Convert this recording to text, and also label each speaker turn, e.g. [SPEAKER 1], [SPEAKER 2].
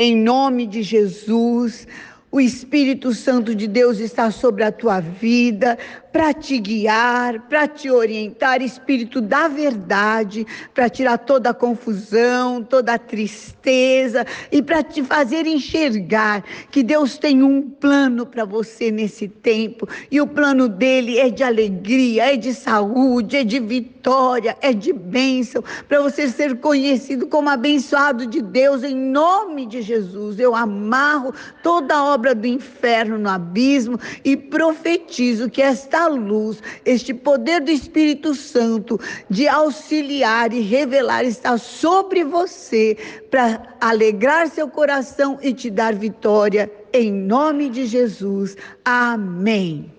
[SPEAKER 1] Em nome de Jesus. O Espírito Santo de Deus está sobre a tua vida para te guiar, para te orientar, Espírito da verdade, para tirar toda a confusão, toda a tristeza e para te fazer enxergar que Deus tem um plano para você nesse tempo e o plano dele é de alegria, é de saúde, é de vitória, é de bênção, para você ser conhecido como abençoado de Deus em nome de Jesus. Eu amarro toda a obra do inferno no abismo e profetizo que esta luz, este poder do Espírito Santo de auxiliar e revelar está sobre você para alegrar seu coração e te dar vitória em nome de Jesus. Amém.